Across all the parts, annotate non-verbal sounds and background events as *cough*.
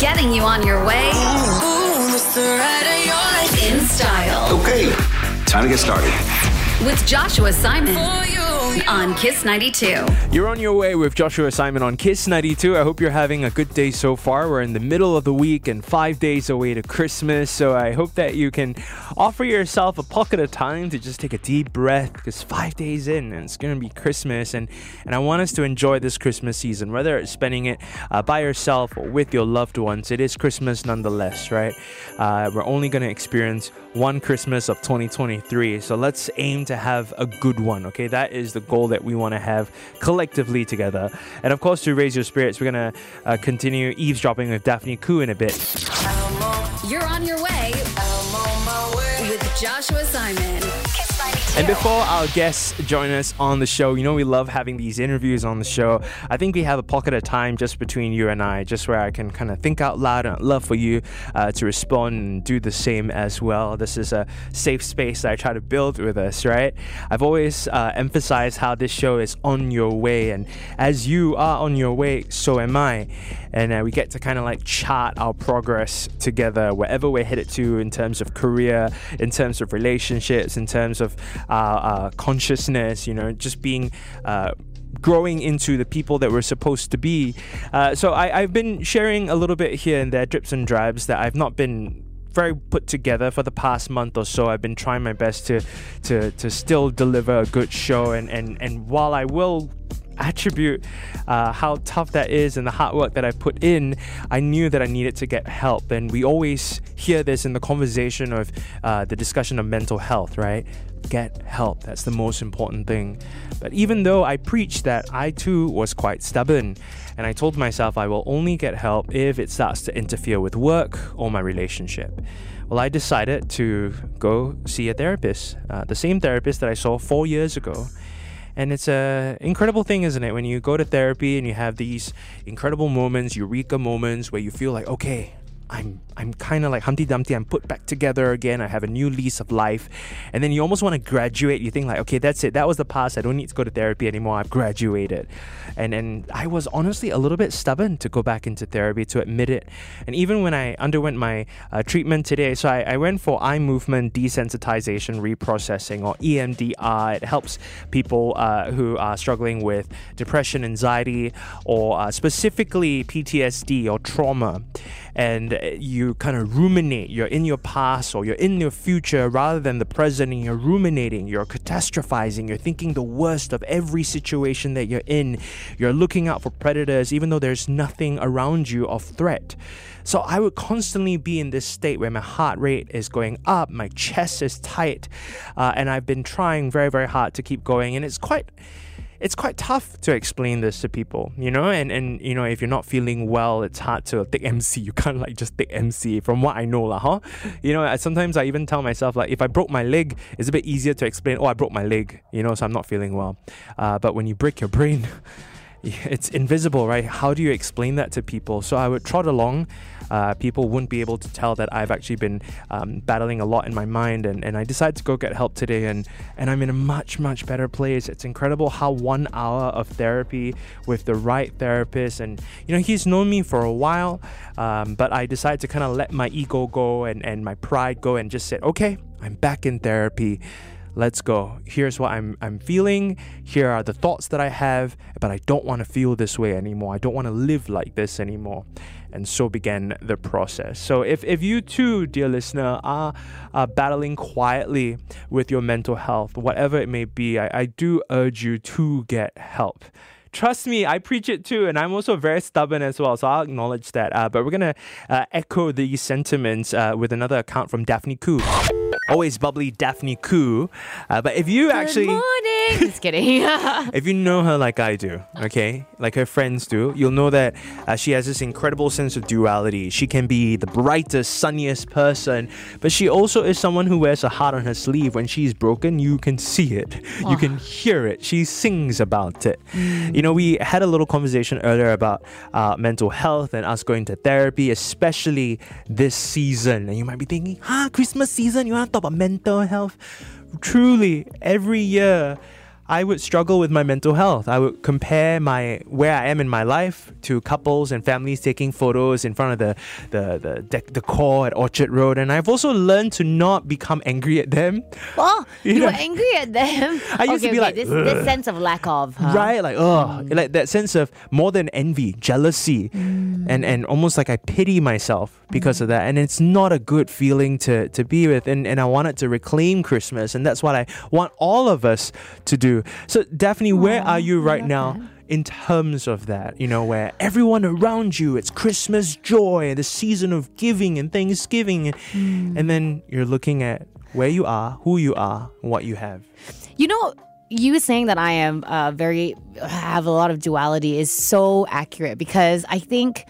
getting you on your way. In style. Okay, time to get started. with Joshua Simon on Kiss 92. You're on your way with Joshua Simon on Kiss 92. I hope you're having a good day so far. We're in the middle of the week and five days away to Christmas. So I hope that you can offer yourself a pocket of time to just take a deep breath because five days in and it's going to be Christmas. And, and I want us to enjoy this Christmas season, whether it's spending it uh, by yourself or with your loved ones. It is Christmas nonetheless, right? Uh, we're only going to experience one Christmas of 2023. So let's aim to have a good one, okay? That is the goal that we want to have collectively together. And of course, to raise your spirits, we're going to uh, continue eavesdropping with Daphne Khoo in a bit. You're on your way with Joshua Simon. Kiss 92. And before our guests join us on the show, you know we love having these interviews on the show. I think we have a pocket of time just between you and I, just where I can kind of think out loud and love for you uh, to respond and do the same as well. This is a safe space that I try to build with us, right? I've always uh, emphasized how this show is on your way, and as you are on your way, so am I. And uh, we get to kind of like chart our progress together, wherever we're headed to in terms of career, in terms of relationships, in terms of uh, uh, consciousness, you know, just being. Uh, growing into the people that we're supposed to be. Uh, so I, I've been sharing a little bit here and there, drips and drabs, that I've not been very put together for the past month or so. I've been trying my best to to to still deliver a good show, and and and while I will attribute uh, how tough that is and the hard work that I put in, I knew that I needed to get help. And we always hear this in the conversation of uh, the discussion of mental health, right? Get help. That's the most important thing. But even though I preached that, I too was quite stubborn. And I told myself I will only get help if it starts to interfere with work or my relationship. Well, I decided to go see a therapist, uh, the same therapist that I saw four years ago. And it's an incredible thing, isn't it? When you go to therapy and you have these incredible moments, eureka moments where you feel like, okay, I'm I'm kind of like Humpty Dumpty. I'm put back together again. I have a new lease of life, and then you almost want to graduate. You think like, okay, that's it. That was the past. I don't need to go to therapy anymore. I've graduated, and and I was honestly a little bit stubborn to go back into therapy to admit it. And even when I underwent my uh, treatment today, so I, I went for eye movement desensitization reprocessing or EMDR. It helps people uh, who are struggling with depression, anxiety, or uh, specifically PTSD or trauma and you kind of ruminate. You're in your past or you're in your future rather than the present, and you're ruminating, you're catastrophizing, you're thinking the worst of every situation that you're in. You're looking out for predators even though there's nothing around you of threat. So I would constantly be in this state where my heart rate is going up, my chest is tight, uh, and I've been trying very, very hard to keep going, and it's quite it's quite tough to explain this to people, you know, and, and you know, if you're not feeling well, it's hard to take MC. You can't like just take MC from what I know, lah, huh? You know, I- sometimes I even tell myself like if I broke my leg, it's a bit easier to explain, oh, I broke my leg, you know, so I'm not feeling well. Uh, but when you break your brain, *laughs* *laughs* it's invisible, right? How do you explain that to people? So I would trot along. Uh, people wouldn't be able to tell that I've actually been um, battling a lot in my mind, and, and I decided to go get help today, and, and I'm in a much, much better place. It's incredible how one hour of therapy with the right therapist, and you know, he's known me for a while, um, but I decided to kind of let my ego go and, and my pride go and just said, okay, I'm back in therapy let's go. Here's what I'm I'm feeling. Here are the thoughts that I have, but I don't want to feel this way anymore. I don't want to live like this anymore. And so began the process. So if, if you too, dear listener, are, are battling quietly with your mental health, whatever it may be, I, I do urge you to get help. Trust me, I preach it too, and I'm also very stubborn as well, so I'll acknowledge that. Uh, but we're gonna uh, echo these sentiments uh, with another account from Daphne Khoo. Always bubbly Daphne Khoo. Uh, but if you actually. Good morning. *laughs* Just kidding. *laughs* If you know her like I do, okay, like her friends do, you'll know that uh, she has this incredible sense of duality. She can be the brightest, sunniest person, but she also is someone who wears a heart on her sleeve. When she's broken, you can see it, you can hear it. She sings about it. You know, we had a little conversation earlier about uh, mental health and us going to therapy, especially this season. And you might be thinking, huh, Christmas season, you want to about mental health? Truly, every year, I would struggle with my mental health. I would compare my where I am in my life to couples and families taking photos in front of the the the dec- decor at Orchard Road, and I've also learned to not become angry at them. Oh, *laughs* you know- were angry at them. *laughs* I used to be okay, like, this, this sense of lack of, huh? Right, like oh, like that sense of more than envy, jealousy, Mm. and and almost like I pity myself because of that, and it's not a good feeling to to be with, and and I wanted to reclaim Christmas, and that's what I want all of us to do. So Daphne, where are you right now? that. In terms of that, you know, where everyone around you, it's Christmas joy, the season of giving and Thanksgiving, Mm. and then you're looking at where you are, who you are, what you have. You know, you saying that I am uh, very have a lot of duality is so accurate because I think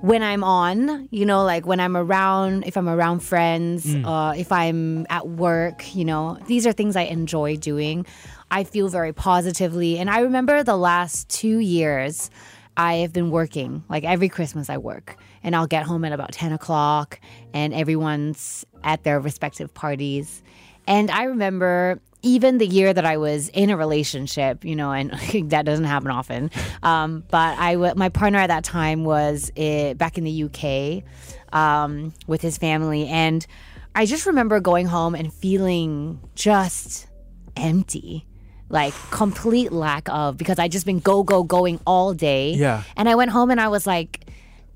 when I'm on, you know, like when I'm around, if I'm around friends, uh, if I'm at work, you know, these are things I enjoy doing. I feel very positively, and I remember the last two years. I have been working like every Christmas. I work, and I'll get home at about ten o'clock, and everyone's at their respective parties. And I remember even the year that I was in a relationship, you know, and *laughs* that doesn't happen often. Um, but I, w- my partner at that time was uh back in the UK um, with his family, and I just remember going home and feeling just empty. Like complete lack of because I just been go go going all day. Yeah. And I went home and I was like,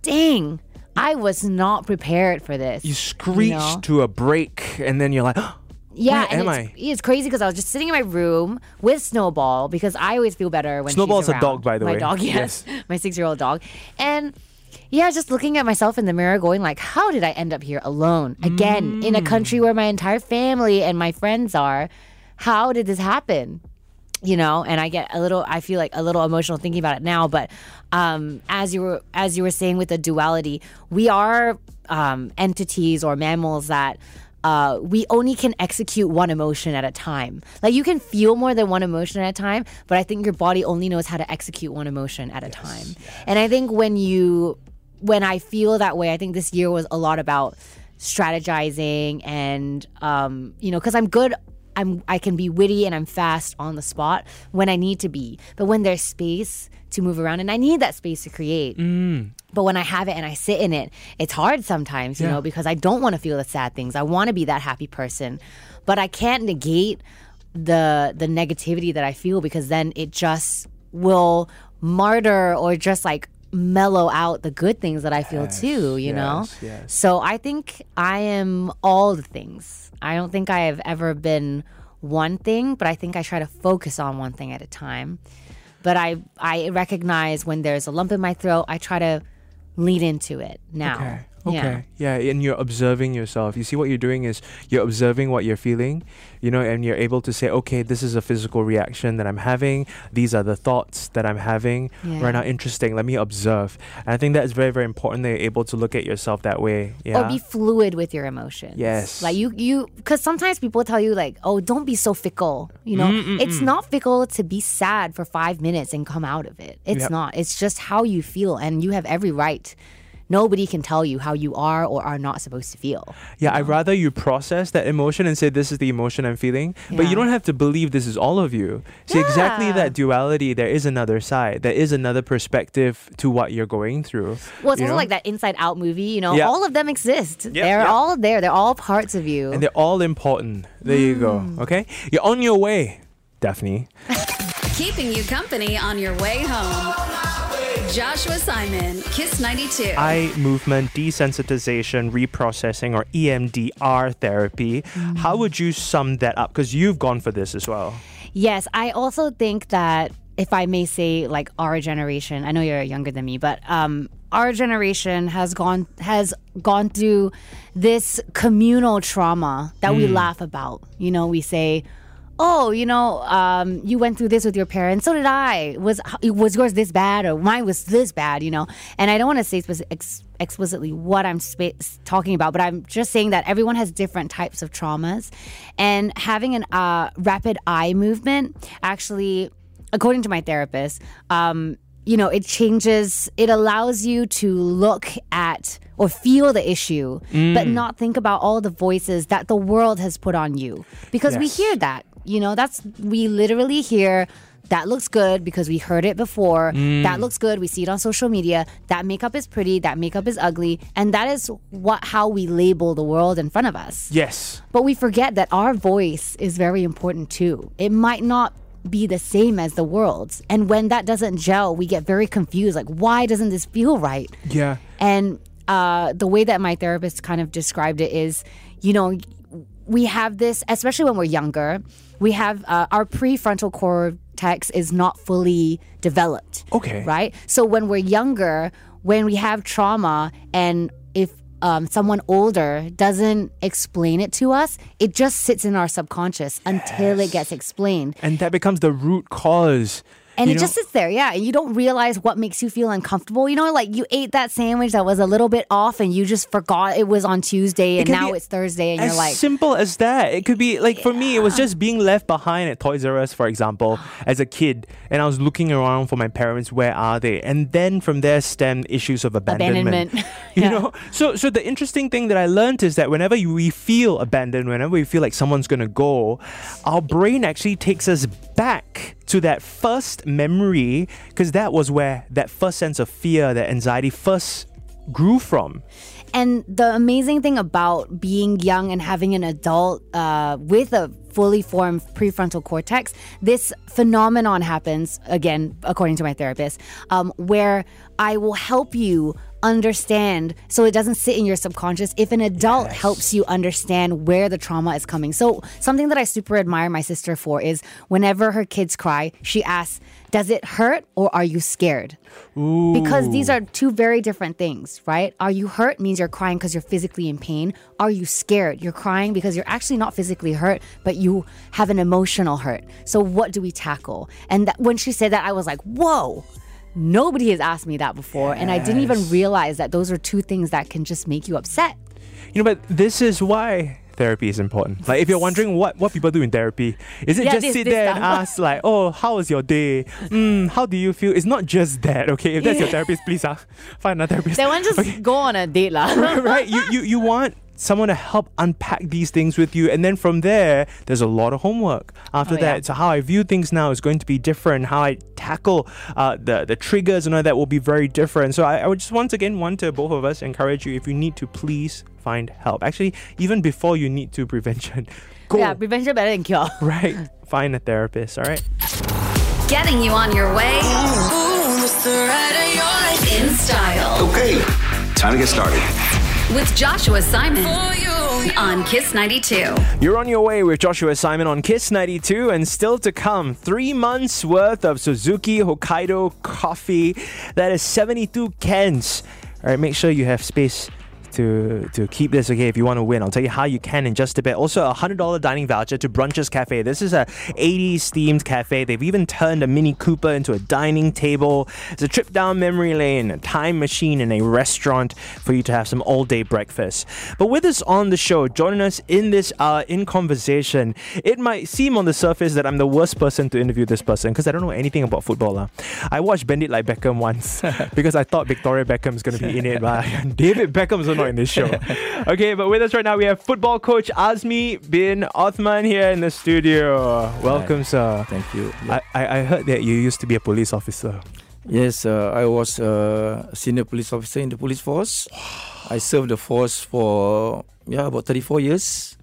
dang, I was not prepared for this. You screech know? to a break, and then you're like, *gasps* Yeah, Where and am it's, I? it's crazy because I was just sitting in my room with Snowball because I always feel better when Snowball's a dog, by the my way. My dog, *laughs* yes, *laughs* my six-year-old dog, and yeah, just looking at myself in the mirror, going like, how did I end up here alone again in a country mm. where my entire family and my friends are? How did this happen? You know and i get a little i feel like a little emotional thinking about it now but um as you were as you were saying with the duality we are um entities or mammals that uh, we only can execute one emotion at a time. Like you can feel more than one emotion at a time, but I think your body only knows how to execute one emotion at a time. And I think when you, when I feel that way, I think this year was a lot about strategizing and, um, you know, because I'm good I'm I can be witty and I'm fast on the spot when I need to be. But when there's space to move around and I need that space to create. Mm. But when I have it and I sit in it, it's hard sometimes, you Yeah. know, because I don't want to feel the sad things. I want to be that happy person. But I can't negate the the negativity that I feel because then it just will martyr or just like mellow out the good things that I feel too, you know? yes, yes. So I think I am all the things. I don't think I have ever been one thing, but I think I try to focus on one thing at a time. But I I recognize when there's a lump in my throat, I try to lean into it now. Okay. Yeah. Okay. Yeah. and you're observing yourself. You see what you're doing is you're observing what you're feeling, you know, and you're able to say, okay, this is a physical reaction that I'm having. These are the thoughts that I'm having Yeah. right now. Interesting. Let me observe. And I think that is very, very important that you're able to look at yourself that way. Yeah. Or be fluid with your emotions. Yes. Like you, you, because sometimes people tell you like, "Oh, don't be so fickle." You know, it's not fickle to be sad for five minutes and come out of it. It's Yep. not. It's just how you feel, and you have every right. Nobody can tell you how you are or are not supposed to feel. Yeah, I'd rather you process that emotion and say this is the emotion I'm feeling, yeah. but you don't have to believe this is all of you. See, exactly that duality, there is another side. There is another perspective to what you're going through. Well, it's you also know? like that Inside Out movie. You know, Yeah. all of them exist. They're yep. all there. They're all parts of you. And they're all important. There you go. Mm. Okay? You're on your way, Daphne. *laughs* Keeping you company on your way home. Joshua Simon, Kiss 92. Eye movement desensitization reprocessing or EMDR therapy. Mm. How would you sum that up? Because you've gone for this as well. Yes, I also think that if I may say, like our generation, I know you're younger than me, but um, our generation has gone has gone through this communal trauma that we laugh about. You know, we say. Oh, you know, um, you went through this with your parents. So did I. Was was yours this bad, or mine was this bad? You know, and I don't want to say ex- explicitly what I'm spa- talking about, but I'm just saying that everyone has different types of traumas, and having an uh, rapid eye movement actually, according to my therapist, um, you know, it changes. It allows you to look at or feel the issue, but not think about all the voices that the world has put on you, because we hear that You know, that's we literally hear that looks good because we heard it before. That looks good. We see it on social media. That makeup is pretty. That makeup is ugly. And that is what how we label the world in front of us. Yes. But we forget that our voice is very important too. It might not be the same as the world's. And when that doesn't gel, we get very confused. Like, why doesn't this feel right? Yeah. And uh, the way that my therapist kind of described it is, you know, we have this, especially when we're younger, we have uh, our prefrontal cortex is not fully developed. Okay. Right? So when we're younger, when we have trauma, and if um, someone older doesn't explain it to us, it just sits in our subconscious until it gets explained. And that becomes the root cause. And you it know? just sits there, yeah. And you don't realize what makes you feel uncomfortable. You know, like you ate that sandwich that was a little bit off and you just forgot it was on Tuesday and now it's Thursday and you're like, simple as that. It could be like for me, it was just being left behind at Toys R Us, for example, *gasps* as a kid, and I was looking around for my parents. Where are they? And then from there stem issues of abandonment. Abandonment. *laughs* *laughs* You Yeah. know, so so the interesting thing that I learned is that whenever you- we feel abandoned, whenever we feel like someone's gonna go, our brain actually takes us back to that first memory because that was where that first sense of fear, that anxiety first grew from. And the amazing thing about being young and having an adult uh, with a fully formed prefrontal cortex, this phenomenon happens, again, according to my therapist, um, where I will help you understand so it doesn't sit in your subconscious if an adult helps you understand where the trauma is coming. So, something that I super admire my sister for is whenever her kids cry, she asks, Does it hurt or are you scared? Because these are two very different things, right? Are you hurt means you're crying because you're physically in pain. Are you scared? You're crying because you're actually not physically hurt, but you have an emotional hurt. So what do we tackle? And that, when she said that, I was like, whoa. Nobody has asked me that before, and I didn't even realize that those are two things that can just make you upset. You know, but this is why therapy is important. Like, if you're wondering what, what people do in therapy, is it Yeah, just this- sit this there and ask, like, oh, how was your day? Mm, how do you feel? It's not just that, okay? If that's your *laughs* therapist, please uh, find another therapist. That one just go on a date, lah. *laughs* right? You, you, you want someone to help unpack these things with you. And then from there, there's a lot of homework after Oh, yeah. that. So, how I view things now is going to be different. How I tackle uh, the, the triggers and all that will be very different. So, I, I would just once again want to both of us encourage you if you need to, please find help. Actually, even before you need to *laughs* prevention, go. yeah, prevention better than cure. *laughs* Right. Find a therapist, all right? Getting you on your way in style Okay, time to get started. With Joshua Simon on Kiss 92. You're on your way with Joshua Simon on Kiss 92, and still to come, three months worth of Suzuki Hokkaido coffee. That is 72 cans. All right, make sure you have space. To, to keep this okay if you want to win. I'll tell you how you can in just a bit. Also a hundred dollar dining voucher to brunches cafe. This is a 80s themed cafe. They've even turned a mini cooper into a dining table. It's a trip down memory lane a time machine and a restaurant for you to have some all day breakfast. But with us on the show joining us in this uh in conversation it might seem on the surface that i'm the worst person to interview this person because i don't know anything about football lah. i watched bend it like beckham once *laughs* because i thought victoria beckham's going to be in it but *laughs* david beckham's not in this show *laughs* okay but with us right now we have football coach azmi bin othman here in the studio welcome sir Thank you. I, I I heard that you used to be a police officer. Yes, uh, I was a senior police officer in the police force. I served the force for yeah about 34 years.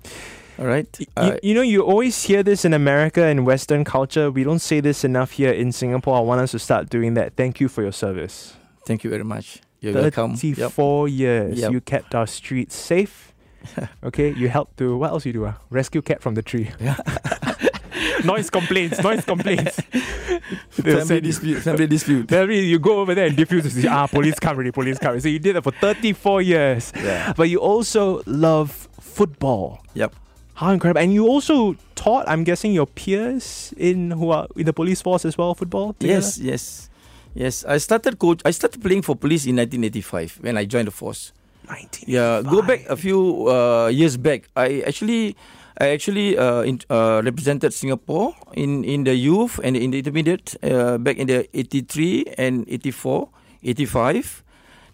All right. You, I- you know, you always hear this in America and Western culture. We don't say this enough here in Singapore. I want us to start doing that. Thank you for your service. thank you very much. You're welcome. Yep. 34 years. Yep. You kept our streets safe. *laughs* okay, you helped to, what else you do? Uh? Rescue cat from the tree. *laughs* noise complaints, noise complaints. *laughs* They'll Family dispute. Family dispute. Then you go over there and diffuse. and Ah, police come already, police come. already." So you did that for 34 years. Yeah. But you also love football. Yep. How incredible! And you also taught, I'm guessing, your peers in who are in the police force as well, football. together? Yes. Yes. Yes. I started coach. I started playing for police in 1985 when I joined the force. 19. Yeah, go back a few uh, years back. I actually, I actually uh, in, uh, represented Singapore in, in the youth and in the intermediate uh, back in the 83 and 84, 85.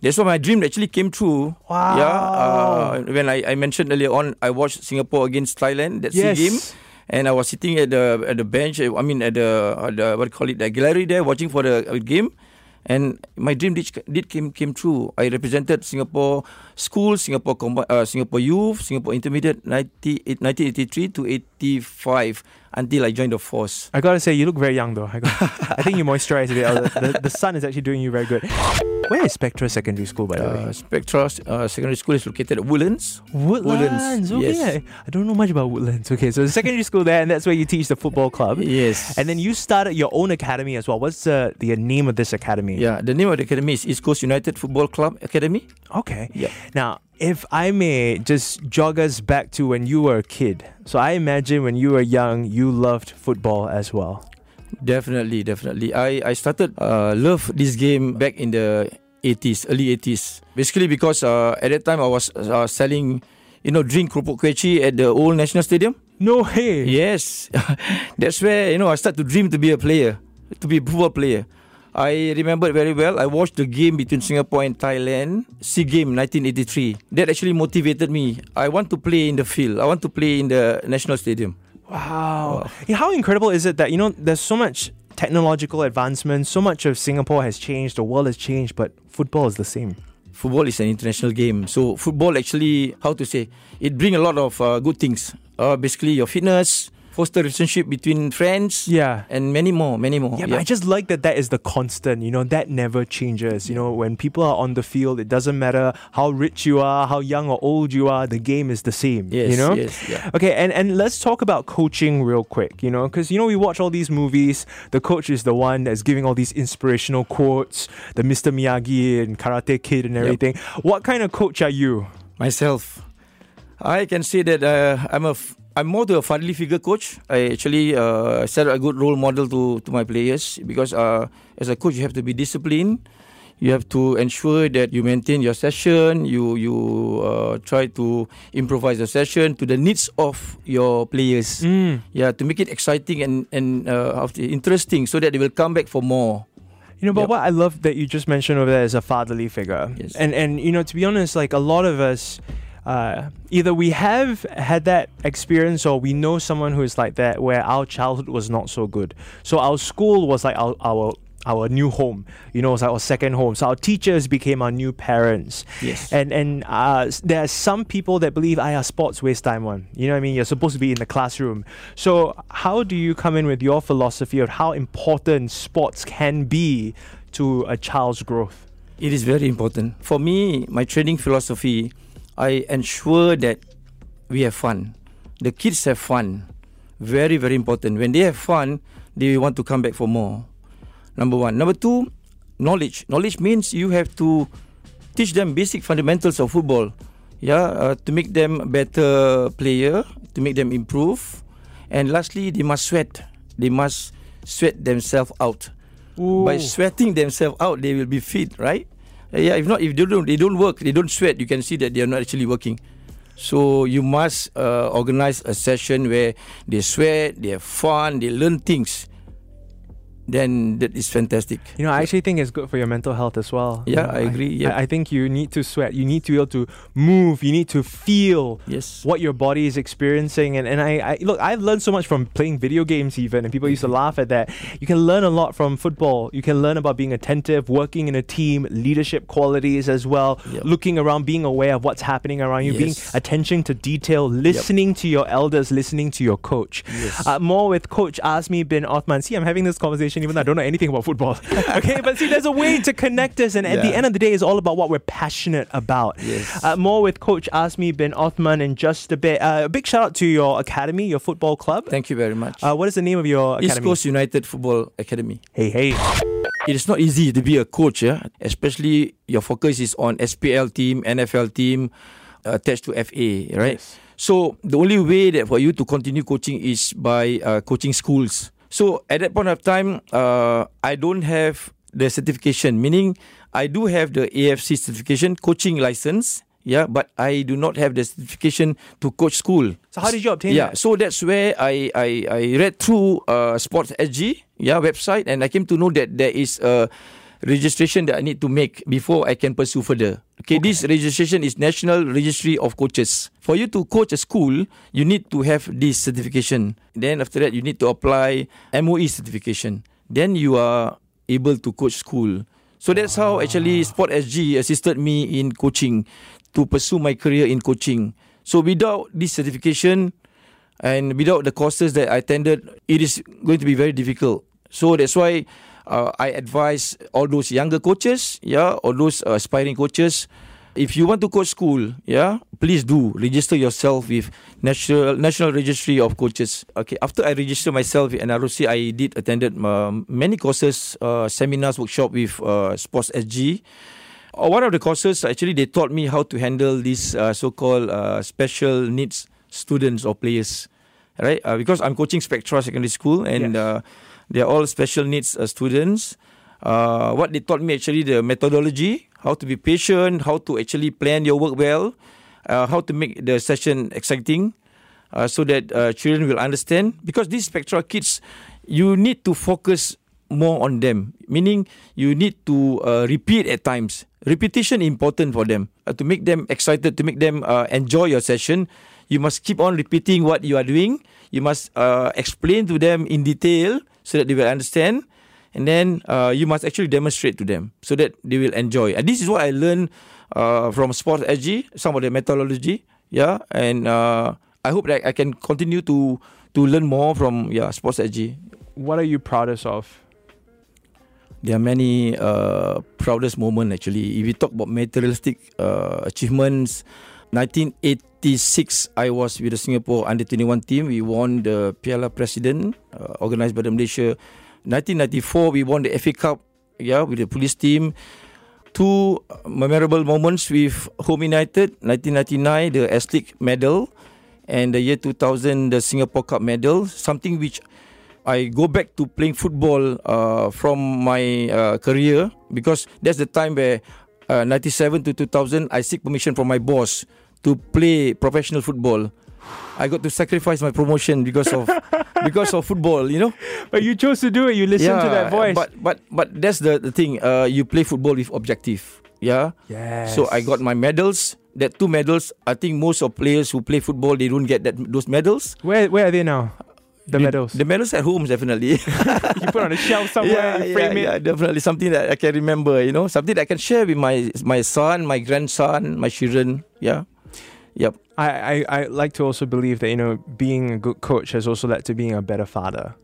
That's why my dream actually came true. Wow. Yeah, uh, when I, I mentioned earlier on, I watched Singapore against Thailand that Yes. SEA game, and I was sitting at the at the bench. I mean, at the, at the what do you call it, the gallery there, watching for the uh, game. And my dream did, did came came true. I represented Singapore school, Singapore combi- uh, Singapore youth, Singapore intermediate, 90, 1983 to 85 until I joined the force. I gotta say, you look very young though. I, got, I think you moisturize a bit. Oh, The, the, the sun is actually doing you very good. Where is Spectra Secondary School, by the Uh, way? Spectra uh, Secondary School is located at Woodlands. Woodlands. Okay, yes. I, I don't know much about Woodlands. Okay, so the secondary school there, and that's where you teach the football club. Yes. And then you started your own academy as well. What's the, the name of this academy? yeah, the name of the academy is East Coast United Football Club Academy. Okay. Yeah. Now, if I may just jog us back to when you were a kid. So I imagine when you were young, you loved football as well. Definitely, definitely. I I started uh, love this game back in the 80s, early 80s. Basically because uh, at that time I was uh, selling, you know, drink kuaci at the old National Stadium. No way. Yes, *laughs* that's where you know I start to dream to be a player, to be a football player. I remember very well. I watched the game between Singapore and Thailand, SEA Game 1983. That actually motivated me. I want to play in the field. I want to play in the national stadium. Wow. Yeah, how incredible is it that, you know, there's so much technological advancement, so much of Singapore has changed, the world has changed, but football is the same. Football is an international game. So football actually, how to say, it bring a lot of uh, good things. Uh, basically, your fitness, foster relationship between friends, Yeah. and many more, many more. Yeah, but I just like that that is the constant, you know, that never changes. You know, when people are on the field, it doesn't matter how rich you are, how young or old you are, the game is the same. Yes, you know? yes, yeah. Okay, and, and let's talk about coaching real quick, you know, because, you know, we watch all these movies. The coach is the one that's giving all these inspirational quotes, the Mr. Miyagi and Karate Kid and everything. What kind of coach are you? myself. I can say that uh, I'm a f- I'm more to a fatherly figure coach. I actually uh, set a good role model to to my players because uh, as a coach you have to be disciplined. You have to ensure that you maintain your session. You you uh, try to improvise the session to the needs of your players. Yeah, to make it exciting and and uh, interesting, so that they will come back for more. You know, but Yep. what I love that you just mentioned over there is a fatherly figure. Yes. And and you know, to be honest, like a lot of us uh, either we have had that experience or we know someone who is like that where our childhood was not so good. So our school was like our our our new home, you know, it's like our second home. So our teachers became our new parents. Yes. And and uh, there are some people that believe, I are sports waste time one. You know what I mean? You're supposed to be in the classroom. So how do you come in with your philosophy of how important sports can be to a child's growth? It is very important. For me, my training philosophy, I ensure that we have fun. The kids have fun. Very, very important. When they have fun, they want to come back for more. Number one. Number two, knowledge. Knowledge means you have to teach them basic fundamentals of football. Yeah, uh, to make them better player, to make them improve. And lastly, they must sweat. They must sweat themselves out by sweating themselves out, they will be fit, right? Uh, yeah, if not, if they don't, they don't work, they don't sweat, you can see that they are not actually working. So you must uh, organize a session where they sweat, they have fun, they learn things. Then that is fantastic. You know, I actually think it's good for your mental health as well. Yeah, know, I agree, yeah. I, I think you need to sweat. You need to be able to move. You need to feel Yes. what your body is experiencing. And, and I, I look, I've learned so much from playing video games even, and people used to Mm-hmm. laugh at that. You can learn a lot from football. You can learn about being attentive, working in a team, leadership qualities as well, Yep. looking around, being aware of what's happening around you, being attention to detail, listening to your elders, listening to your coach. Yes. Uh, more with Coach Azmi bin Othman. See, I'm having this conversation even though I don't know anything about football. *laughs* okay, but see, there's a way to connect us, and at the end of the day, it's all about what we're passionate about. Yes. Uh, more with Coach Azmi bin Othman in just a bit. Uh, a big shout out to your academy, your football club. Thank you very much. Uh, what is the name of your East academy? Coast United Football Academy. Hey, hey. It is not easy to be a coach, yeah? especially your focus is on SPL team, NFL team, uh, attached to FA, right? Yes. So the only way that for you to continue coaching is by uh, coaching schools. So at that point of time, uh, I don't have the certification, meaning I do have the AFC certification, coaching license, yeah, but I do not have the certification to coach school. So how did you obtain Yeah, that? so that's where I I, I read through uh, Sports SG, yeah, website, and I came to know that there is a registration that I need to make before I can pursue further. Okay, this registration is National Registry of Coaches. For you to coach a school, you need to have this certification. Then after that, you need to apply MOE certification. Then you are able to coach school. So that's how actually Sport SG assisted me in coaching to pursue my career in coaching. So without this certification and without the courses that I attended, it is going to be very difficult. So that's why uh, I advise all those younger coaches, yeah, or those uh, aspiring coaches, if you want to coach school, yeah, please do register yourself with National National Registry of Coaches. Okay, after I registered myself in NROC, I did attended um, many courses, uh, seminars, workshop with uh, Sports SG. Uh, one of the courses actually they taught me how to handle these uh, so-called uh, special needs students or players, right? Uh, because I'm coaching Spectra Secondary School and Yes. They're all special needs uh, students. Uh, what they taught me actually the methodology, how to be patient, how to actually plan your work well, uh, how to make the session exciting, uh, so that uh, children will understand. Because these Spectra kids, you need to focus more on them. Meaning you need to uh, repeat at times. Repetition important for them uh, to make them excited, to make them uh, enjoy your session. You must keep on repeating what you are doing. You must uh, explain to them in detail so that they will understand. And then uh, you must actually demonstrate to them so that they will enjoy. And this is what I learned uh, from Sports SG, some of the methodology. Yeah, and uh, I hope that I can continue to to learn more from yeah Sports SG. What are you proudest of? There are many uh, proudest moments actually. If we talk about materialistic uh, achievements, 1986 I was with the Singapore Under 21 team. We won the Piala President uh, organised by the Malaysia. 1994 we won the FA Cup. Yeah, with the police team. Two memorable moments with Home United. 1999 the League medal, and the year 2000 the Singapore Cup medal. Something which I go back to playing football uh, from my uh, career because that's the time where uh, 97 to 2000 I seek permission from my boss to play professional football. I got to sacrifice my promotion because of *laughs* because of football, you know. But you chose to do it. You listened to that voice. But but but that's the, the thing. Uh, you play football with objective. Yeah. yes. So I got my medals. That two medals. I think most of players who play football they don't get that those medals. Where where are they now? The medals. The medals at home definitely. *laughs* you put on a shelf *laughs* somewhere. frame yeah, it. definitely something that I can remember. You know, something that I can share with my my son, my grandson, my children. Yeah. Yep. I, I, I like to also believe that you know being a good coach has also led to being a better father.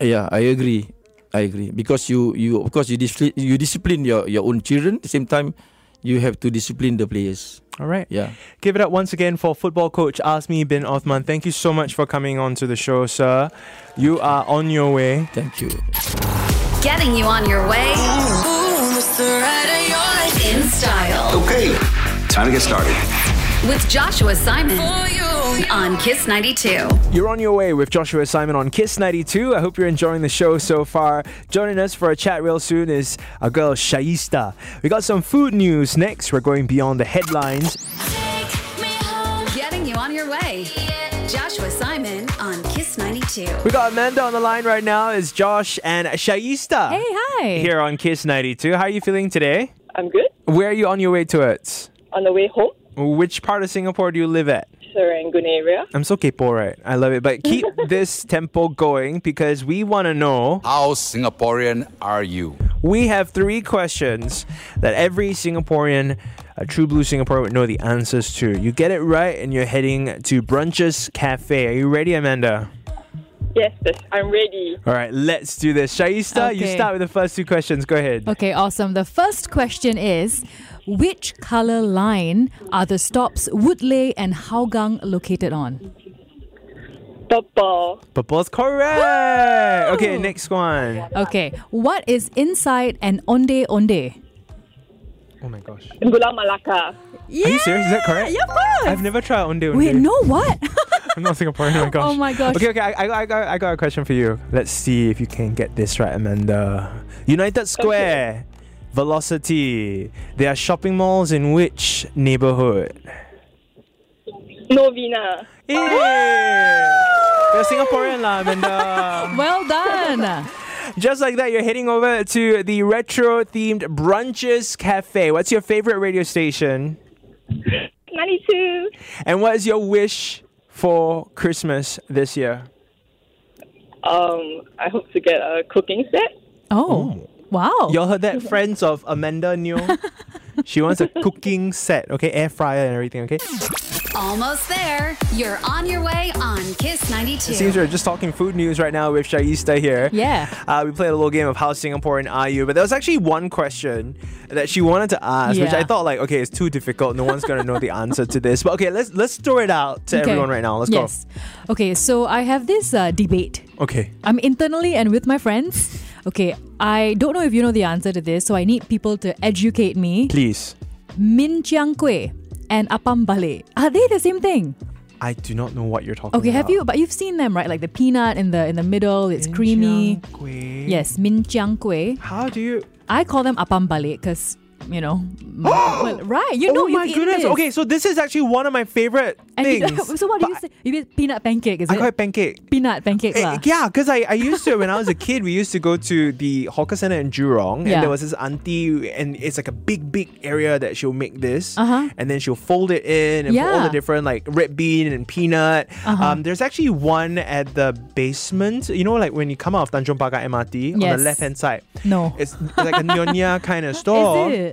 Yeah, I agree. I agree because you you of course you discipline you discipline your your own children. At the same time, you have to discipline the players. All right. Yeah. Give it up once again for football coach Azmi bin Othman. Thank you so much for coming on to the show, sir. You are on your way. Thank you. Getting you on your way in style Okay, time to get started. With Joshua Simon on Kiss 92. You're on your way with Joshua Simon on Kiss 92. I hope you're enjoying the show so far. Joining us for a chat real soon is our girl Shaista. We got some food news next. We're going beyond the headlines. Getting you on your way. Joshua Simon on Kiss 92. We got Amanda on the line right now. Is Josh and Shaista Hey, hi. here on Kiss 92. How are you feeling today? I'm good. Where are you on your way to it? On the way home, Which part of Singapore do you live at? Serangoon area. I'm so kepo, right? I love it. But keep *laughs* this tempo going because we want to know. How Singaporean are you? We have three questions that every Singaporean, a true blue Singaporean, would know the answers to. You get it right, and you're heading to Brunches Cafe. Are you ready, Amanda? Yes, yes, I'm ready. All right, let's do this. Shaista, you start with the first two questions. Go ahead. Okay, awesome. The first question is Which color line are the stops Woodleigh and Hougang located on? Purple. Purple's correct. Okay, next one. Okay, what is inside an onde onde? Oh my gosh. Gula Malacca. Are you serious? Is that correct? Yeah, of course. I've never tried onde onde. Wait, no, what? *laughs* I'm not Singaporean. Oh my gosh. Oh my gosh. Okay, okay. I, I, I, got, I got a question for you. Let's see if you can get this right, Amanda. United Square, Velocity. There are shopping malls in which neighborhood? Novena. Yeah. You're Singaporean, lah, Amanda. *laughs* well done. Just like that, you're heading over to the retro themed Brunches Cafe. What's your favorite radio station? 92. And what is your wish for Christmas this year? Um, I hope to get a cooking set. Oh, wow. Y'all heard that, *laughs* friends of Amanda Neo? she wants a *laughs* cooking set, okay? Air fryer and everything, okay? Almost there. You're on your way on Kiss It 92. seems we're just talking food news right now with Shaista here. Yeah. Uh, we played a little game of how Singaporean are you, but there was actually one question that she wanted to ask, which I thought like, okay, it's too difficult. No one's gonna know the answer to this. But okay, let's let's throw it out to Okay. everyone right now. Let's go. yes. Okay, so I have this uh, debate. Okay. I'm internally and with my friends. Okay, I don't know if you know the answer to this, so I need people to educate me. Please. Min jiang kueh and apam balik. Are they the same thing? I do not know what you're talking Okay, about. Okay, have you? But you've seen them, right? Like the peanut in the in the middle, it's creamy. Kueh. Yes, min jiang kueh. How do you? I call them apam balik because you know, *gasps* well, right? You know, oh my goodness. this. Okay, so this is actually one of my favorite And things. *laughs* so what do you say? You mean peanut pancake? Is I it call it pancake. peanut pancake Eh, lah? yeah, because I, I used to when I was a kid, we used to go to the hawker center in Jurong, Yeah. and there was this auntie, and it's like a big, big area that she'll make this, Uh-huh. and then she'll fold it in and put all the different like red bean and peanut. Uh-huh. Um, there's actually one at the basement. You know, like when you come out of Tanjong Pagar MRT on the left hand side. No. It's like a nyonya kind of *laughs* store.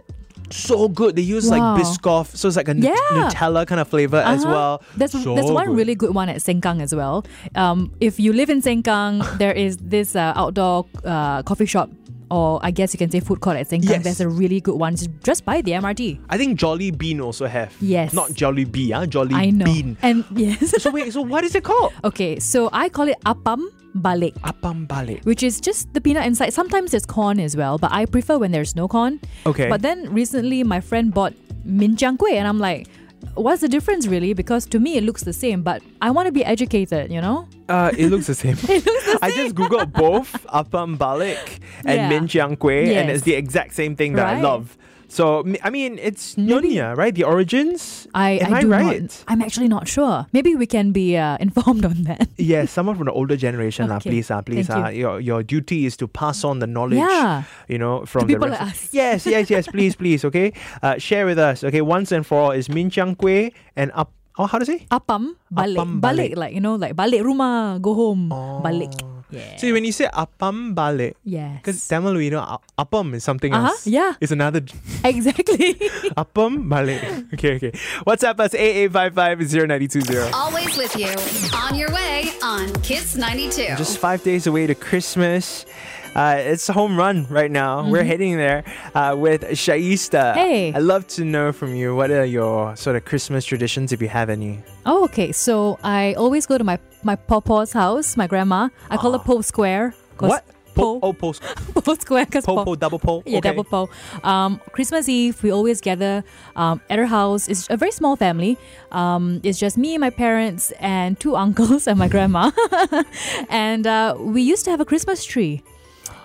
So good. They use Wow. like Biscoff, so it's like a Yeah. Nutella kind of flavor as Uh-huh. well. There's So there's one good. really good one at Sengkang as well. Um, if you live in Sengkang, there is this uh, outdoor uh, coffee shop, or I guess you can say food court at Sengkang. Yes. There's a really good one just- just by the MRT. I think Jollibean also have. Yes. Not Jollibee, ah, Jolly I know. Bean. And yes. So wait, so what is it called? *laughs* okay, so I call it apam balik. Apam balik. Which is just the peanut inside. Sometimes there's corn as well, but I prefer when there's no corn. Okay. But then recently my friend bought min jiang kueh and I'm like, what's the difference really? Because to me it looks the same, but I want to be educated, you know? Uh, it looks the same. *laughs* I just googled *laughs* both apam balik and Yeah. min jiang kueh, and it's the exact same thing that I love. So I mean, it's Nyonya, right? The origins. I, Am I, I do right? not. I'm actually not sure. Maybe we can be uh, *laughs* informed on that. Yes, someone from the older generation, lah. Okay. Please, ah, please, Thank ah. Your your duty is to pass on the knowledge. Yeah. You know, from people the like us. Yes, yes, yes. please, *laughs* please. Okay, uh, share with us. Okay, once and for all is min jiang kueh and up. Oh, how to say? Apam balik. Apam balik. balik. like you know, like balik rumah, go home. Oh. Balik. Yeah. See, when you say apam balik, yes. because Tamil, we know a- appam is something Uh-huh, else. yeah. It's another *laughs* exactly. *laughs* appam balik. Okay, okay. WhatsApp us 8855 Always with you. On your way on Kiss 92. Just five days away to Christmas. Uh, it's a home run right now. We're heading there uh, with Shaista. Mm-hmm. Hey. I'd love to know from you what are your sort of Christmas traditions if you have any. oh, okay. So I always go to my my papa's house, my grandma. I call it Po Square. What? Po, Po, oh, post. *laughs* po Square. Cause Po, po, double po. Yeah, okay. double po. Um, Christmas Eve, we always gather um, at her house. It's a very small family. Um, it's just me, my parents, and two *laughs* uncles and my grandma. *laughs* and uh, we used to have a Christmas tree.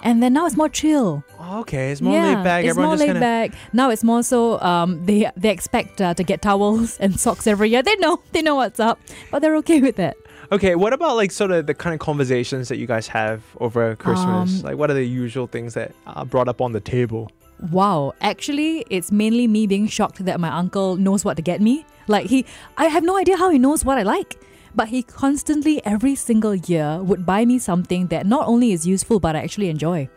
And then now it's more chill. Okay, it's more yeah, laid back. It's Everyone more laid kinda... back. Now it's more so um, they they expect uh, to get towels and socks every year. They know they know what's up, but they're okay with that. Okay, what about like sort of the kind of conversations that you guys have over Christmas? Um, like, what are the usual things that are brought up on the table? Wow, actually, it's mainly me being shocked that my uncle knows what to get me. Like he, I have no idea how he knows what I like, but he constantly every single year would buy me something that not only is useful but I actually enjoy.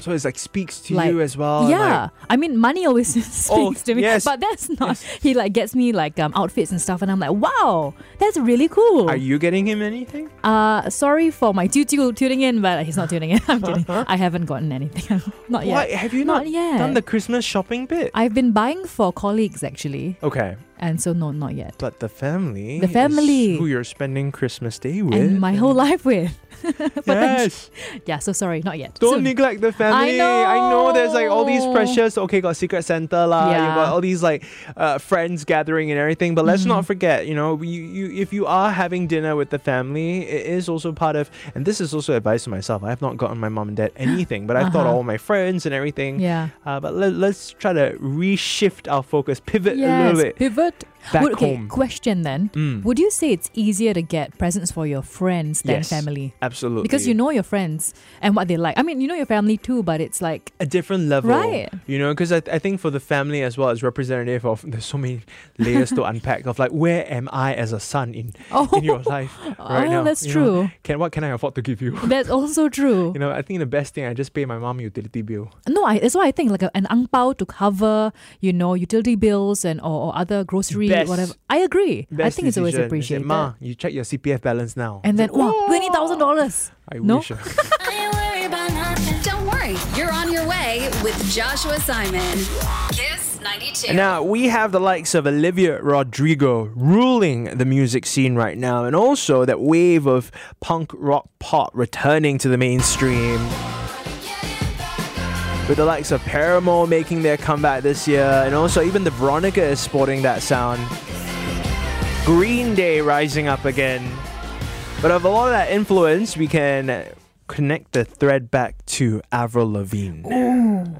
So it's like speaks to Like, you as well. yeah, like- I mean, money always *laughs* speaks Oh, to me, yes. but that's not. *laughs* He like gets me like um, outfits and stuff, and I'm like, wow, that's really cool. are you getting him anything? Uh, sorry for my tutu tuning in, but he's not tuning in. *laughs* I'm kidding. I haven't gotten anything. not yet. What? Have you not, Not yet. done the Christmas shopping bit? I've been buying for colleagues actually, okay. And so no, not yet. But the family. The is family. who you're spending Christmas Day with. And my whole life with. *laughs* But then- Yes. yeah, so sorry, not yet. Don't neglect the family. I know I know there's like all these precious. Okay, got Secret Santa lah. You got all these like uh, friends gathering and everything. But let's Mm-hmm. not forget, you know, you, you if you are having dinner with the family, it is also part of. And this is also advice to myself. I have not gotten my mom and dad anything, but I've thought Uh-huh. all my friends and everything. Yeah. Uh, but let, let's try to reshift our focus, pivot a little bit. pivot but back Would- okay, home. question then. Mm. Would you say it's easier to get presents for your friends than Yes, family? Absolutely. Because you know your friends and what they like. I mean, you know your family too, but it's like a different level, Right. You know, because I, I think for the family as well as representative of there's so many layers to *laughs* unpack of like where am I as a son in oh, in your life *laughs* right oh, now? that's you know? true. Can what can I afford to give you? *laughs* That's also true. You know, I think the best thing I just pay my mom utility bill. No, I, that's what I think like a, an ang to cover, you know, utility bills and or, or other grocery Best. whatever. I agree. I Best think it's always decision. Said, appreciated. Ma, you check your CPF balance now. and then It's like, wow, twenty thousand dollars. I No? wish. *laughs* Don't worry, you're on your way with Joshua Simon. Kiss 92. Now we have the likes of Olivia Rodrigo ruling the music scene right now, and also that wave of punk rock pop returning to the mainstream. With the likes of Paramore making their comeback this year, and also even the Veronica is sporting that sound. Green Day rising up again. But of a lot of that influence, we can connect the thread back to Avril Lavigne.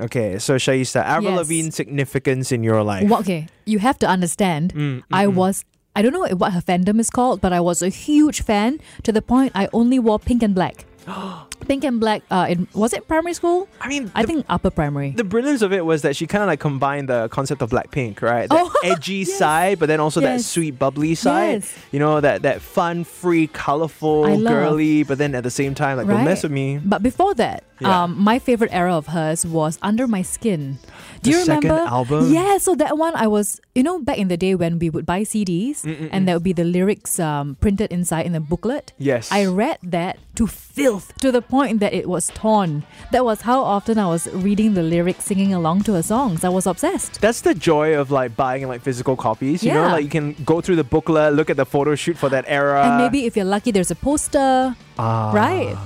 Okay, so Shaista, Avril Yes. Lavigne's significance in your life. Well, okay, you have to understand. Mm, mm, I mm. was. I don't know what her fandom is called, but I was a huge fan to the point I only wore pink and black. *gasps* pink and black. Uh, in was it primary school? I mean, I the, think upper primary. the brilliance of it was that she kind of like combined the concept of Blackpink, right? That Oh, *laughs* edgy yes. side, but then also that sweet, bubbly side. Yes. You know, that that fun, free, colorful, girly, but then at the same time, like, don't mess with me. But before that, Yeah. um, my favorite era of hers was Under My Skin. Do you second remember? album? Yeah, so that one I was, you know, back in the day when we would buy CDs Mm-mm-mm. and there would be the lyrics um, printed inside in the booklet. Yes. I read that to filth to the point that it was torn. That was how often I was reading the lyrics, singing along to her songs. I was obsessed. That's the joy of like buying like physical copies. You know, like you can go through the booklet, look at the photo shoot for that era. and maybe if you're lucky, there's a poster. Ah. Right.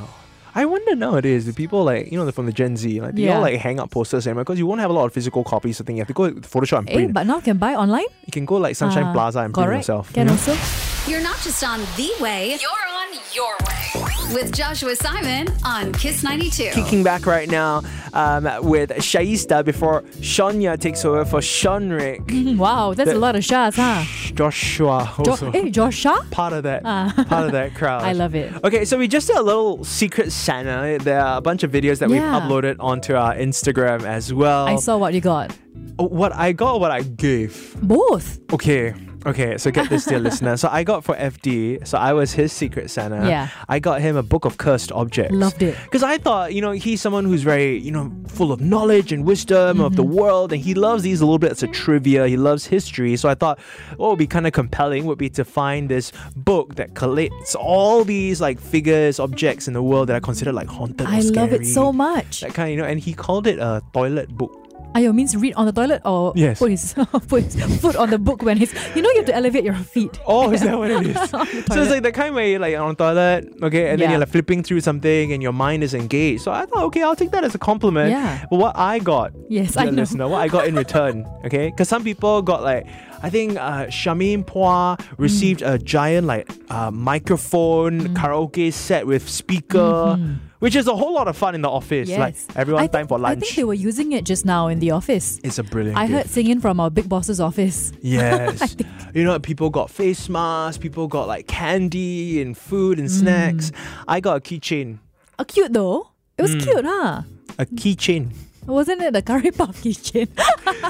I wonder nowadays, do people like, you know, from the Gen Z, like, do y'all like hang up posters anymore? Because you won't have a lot of physical copies. I think you have to go to Photoshop and Eh, print. but now you can buy online. you can go like Sunshine Ah, Plaza and print correct. yourself. Can you know? also. You're not just on the way, you're on your way. With Joshua Simon on Kiss 92. Kicking back right now um, with Shaista before Shania takes over for Shonrik. *laughs* wow, that's The- a lot of shots, huh? Joshua Jo- also eh, Joshua? *laughs* part of that Ah. part of that *laughs* crowd. I love it. Okay, so we just did a little secret Santa. There are a bunch of videos that we've uploaded onto our Instagram as well. I saw what you got. what I got, what I gave. Both. Okay, okay. So get this, dear *laughs* listener. So I got for FD. So I was his secret Santa. Yeah. I got him a book of cursed objects. Loved it. Because I thought, you know, he's someone who's very, you know, full of knowledge and wisdom of the Mm-hmm. world, and he loves these a little bits of trivia. He loves history. So I thought, what would be kind of compelling would be to find this book that collects all these like figures, objects in the world that are considered like haunted. I love it so much. That kind, you know, and he called it a toilet book. Ayo means read on the toilet or Yes. put his put his foot on the book when he's you know you have to elevate your feet. Oh, is *laughs* that what it is? *laughs* So it's like the kind where you're like on the toilet, okay, and then you're like flipping through something and your mind is engaged. So I thought, okay, I'll take that as a compliment. Yeah. But what I got, Yes, I know. listener, what I got in *laughs* return, okay, because some people got like, I think uh, Shamin Pua received a giant like uh, microphone karaoke set with speaker, which is a whole lot of fun in the office. Like Yes. everyone I time think- for I think lunch. they were using it just now in the office. It's a brilliant. I gift. heard singing from our big boss's office. *laughs* Yes. you know, people got face masks, people got like candy and food and snacks. I got a keychain. Uh, cute though. It was Mm. cute, huh? A keychain. Wasn't it a curry puff *laughs* keychain?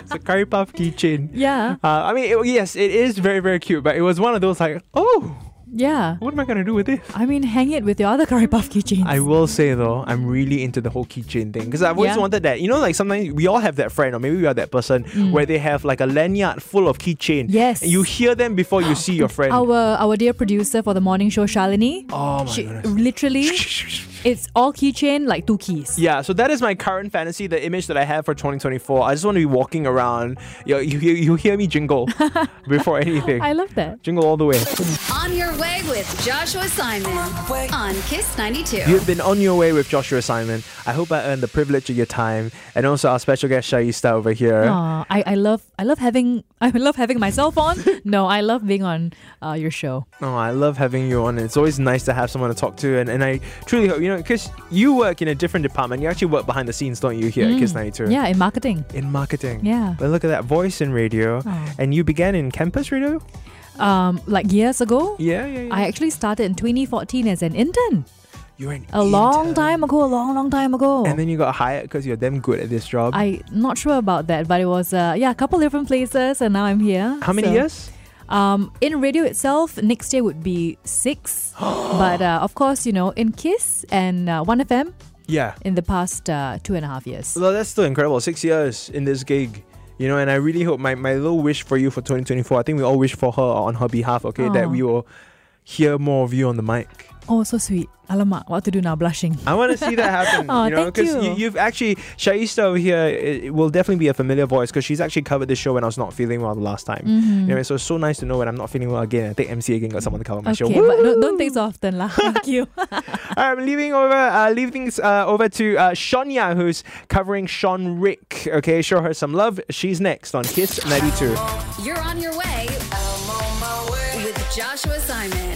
It's a curry puff keychain. yeah. Uh, I mean, it, yes, it is very, very cute, but it was one of those like, oh, Yeah. what am I going to do with this? I mean, hang it with your other curry puff keychains. I will say though, I'm really into the whole keychain thing because I've always Yeah. wanted that. You know, like sometimes we all have that friend, or maybe we are that person where they have like a lanyard full of keychain. Mm. Yes. And you hear them before you *gasps* see your friend. Our our dear producer for the morning show, Shalini. oh my she goodness. literally, it's all keychain like two keys. Yeah, so that is my current fantasy, the image that I have for 2024. I just want to be walking around. You, you, you, you hear me jingle *laughs* before anything. I love that. jingle all the way. On your way with Joshua Simon on Kiss 92. You've been on your way with Joshua Simon. I hope I earned the privilege of your time. And also our special guest Shaista over here. Aw, I, I love I love having *laughs* I love having myself on. *laughs* no, I love being on uh, your show. Oh, I love having you on. It's always nice to have someone to talk to. And, and I truly hope, you you know, because you work in a different department. You actually work behind the scenes, don't you? Here at Kiss 92. Mm. Yeah, in marketing. In marketing. Yeah. But look at that voice in radio. Oh. And you began in campus radio? Um, like years ago, Yeah, yeah, yeah. I actually started in 2014 as an intern. You're an A long time ago, a long, long time ago. And then you got hired because you're damn good at this job. I not sure about that, but it was uh, yeah a couple different places, and now I'm here. How many So, years? Um, in radio itself, next year would be six. *gasps* but uh, of course, you know, in Kiss and uh, One FM Yeah. in the past uh, two and a half years. Well, that's still incredible. Six years in this gig. You know, and I really hope my, my little wish for you for 2024, I think we all wish for her on her behalf, okay, that we will hear more of you on the mic. Oh, so sweet. Alamak, what to do now? Blushing. I want to see that *laughs* happen. Aw, you know, thank because you. you've actually Shaista over here it, it will definitely be a familiar voice because she's actually covered this show when I was not feeling well the last time. Mm-hmm. Anyway, so it's so nice to know when I'm not feeling well again. I take MC again, got someone to cover my Okay, show. but don't, don't think so often, lah. *laughs* Thank you. *laughs* I'm leaving over, uh, leaving uh, over to uh, Shonya, who's covering Sean Rick. Okay, show her some love. She's next on Kiss 92. You're on your way with Joshua Simon.